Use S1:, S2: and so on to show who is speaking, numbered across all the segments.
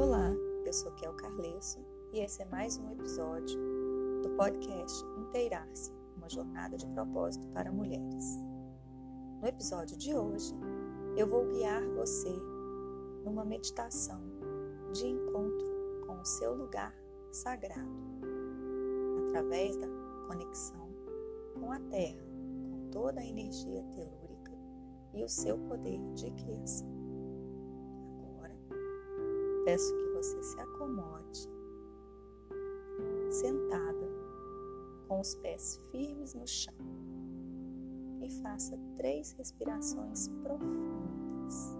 S1: Olá, eu sou Kel Carlesso e esse é mais um episódio do podcast Inteirar-se, uma jornada de propósito para mulheres. No episódio de hoje, eu vou guiar você numa meditação de encontro com o seu lugar sagrado, através da conexão com a Terra, com toda a energia telúrica e o seu poder de criação. Peço que você se acomode, sentada, com os pés firmes no chão, e faça três respirações profundas.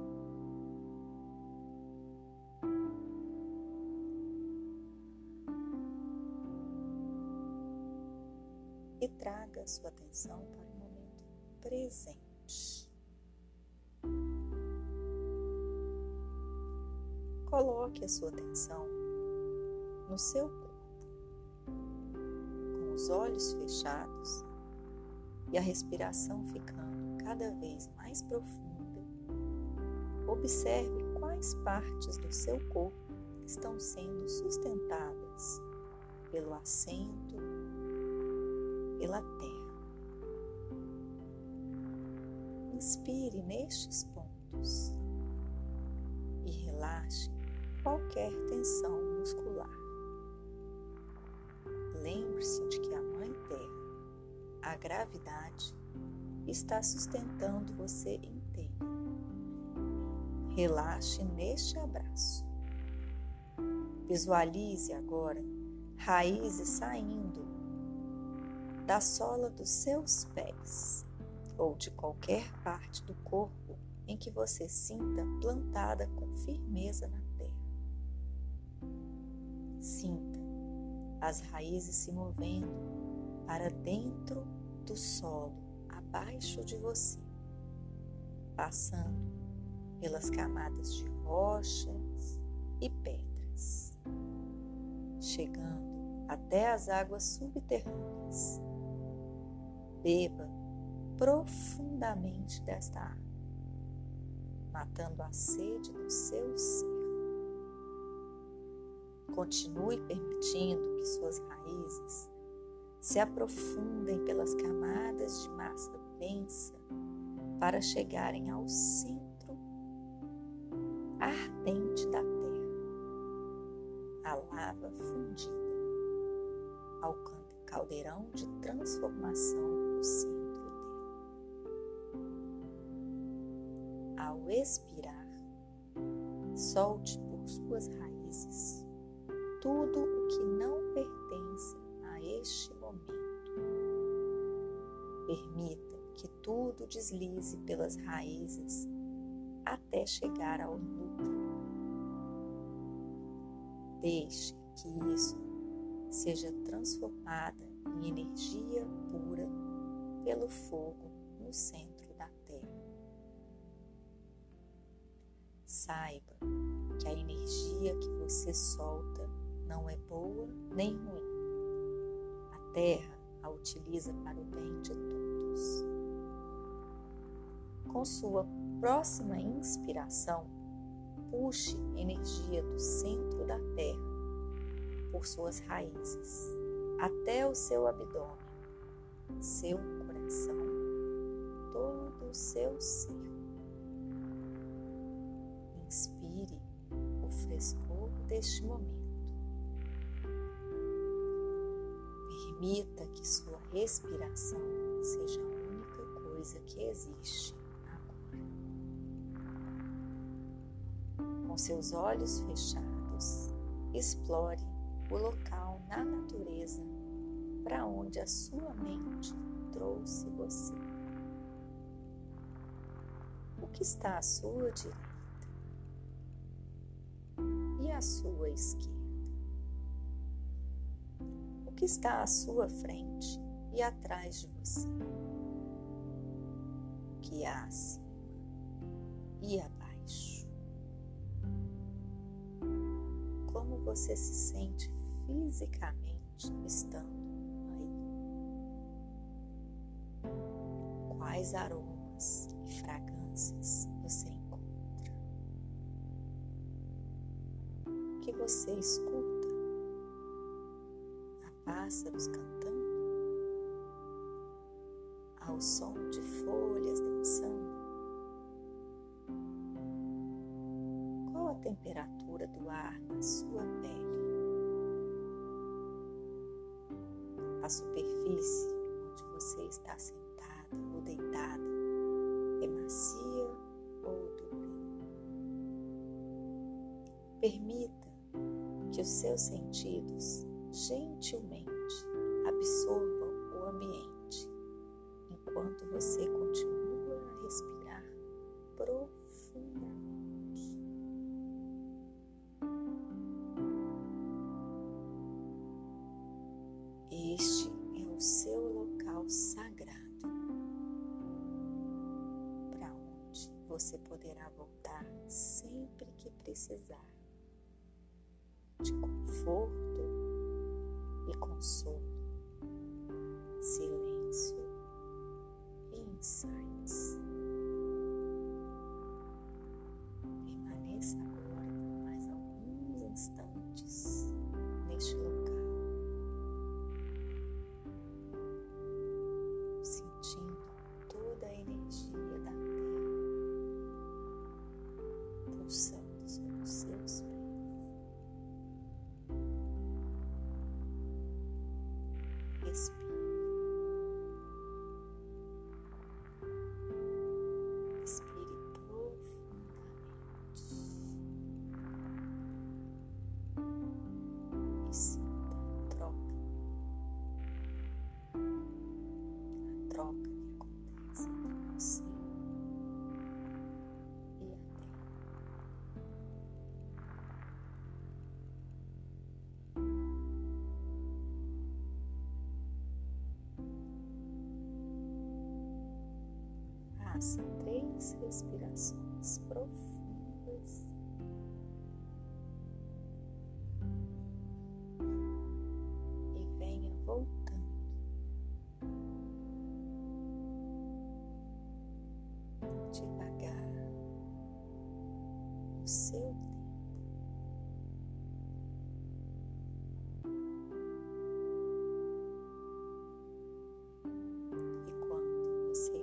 S1: E traga sua atenção para o momento presente. Coloque a sua atenção no seu corpo, com os olhos fechados e a respiração ficando cada vez mais profunda. Observe quais partes do seu corpo estão sendo sustentadas pelo assento, pela terra. Inspire nestes pontos e relaxe qualquer tensão muscular. Lembre-se de que a Mãe Terra, a gravidade, está sustentando você inteiro. Relaxe neste abraço. Visualize agora raízes saindo da sola dos seus pés ou de qualquer parte do corpo em que você sinta plantada com firmeza na Sinta as raízes se movendo para dentro do solo, abaixo de você, passando pelas camadas de rochas e pedras, chegando até as águas subterrâneas. Beba profundamente desta água, matando a sede do seu ser. Continue permitindo que suas raízes se aprofundem pelas camadas de massa densa para chegarem ao centro ardente da terra, a lava fundida, ao caldeirão de transformação no centro dele. Ao expirar, solte por suas raízes tudo o que não pertence a este momento. Permita que tudo deslize pelas raízes até chegar ao núcleo. Deixe que isso seja transformada em energia pura pelo fogo no centro da Terra. Saiba que a energia que você solta não é boa nem ruim. A terra a utiliza para o bem de todos. Com sua próxima inspiração, puxe energia do centro da terra por suas raízes até o seu abdômen, seu coração, todo o seu ser. Inspire o frescor deste momento Permita que sua respiração seja a única coisa que existe agora. Com seus olhos fechados, explore o local na natureza para onde a sua mente trouxe você. O que está à sua direita e à sua esquerda? Que está à sua frente e atrás de você, que há acima e abaixo. Como você se sente fisicamente estando aí? Quais aromas e fragrâncias você encontra? você escuta pássaros cantando, ao som de folhas dançando. Qual a temperatura do ar na sua pele? A superfície onde você está sentada ou deitada é macia ou dura? Permita que os seus sentidos gentilmente absorvam o ambiente enquanto você continua a respirar profundamente. Este é o seu local sagrado para onde você poderá voltar sempre que precisar de conforto e consolo, silêncio e insights. Faça três respirações profundas. E venha voltando. Devagar, no seu tempo. E quando você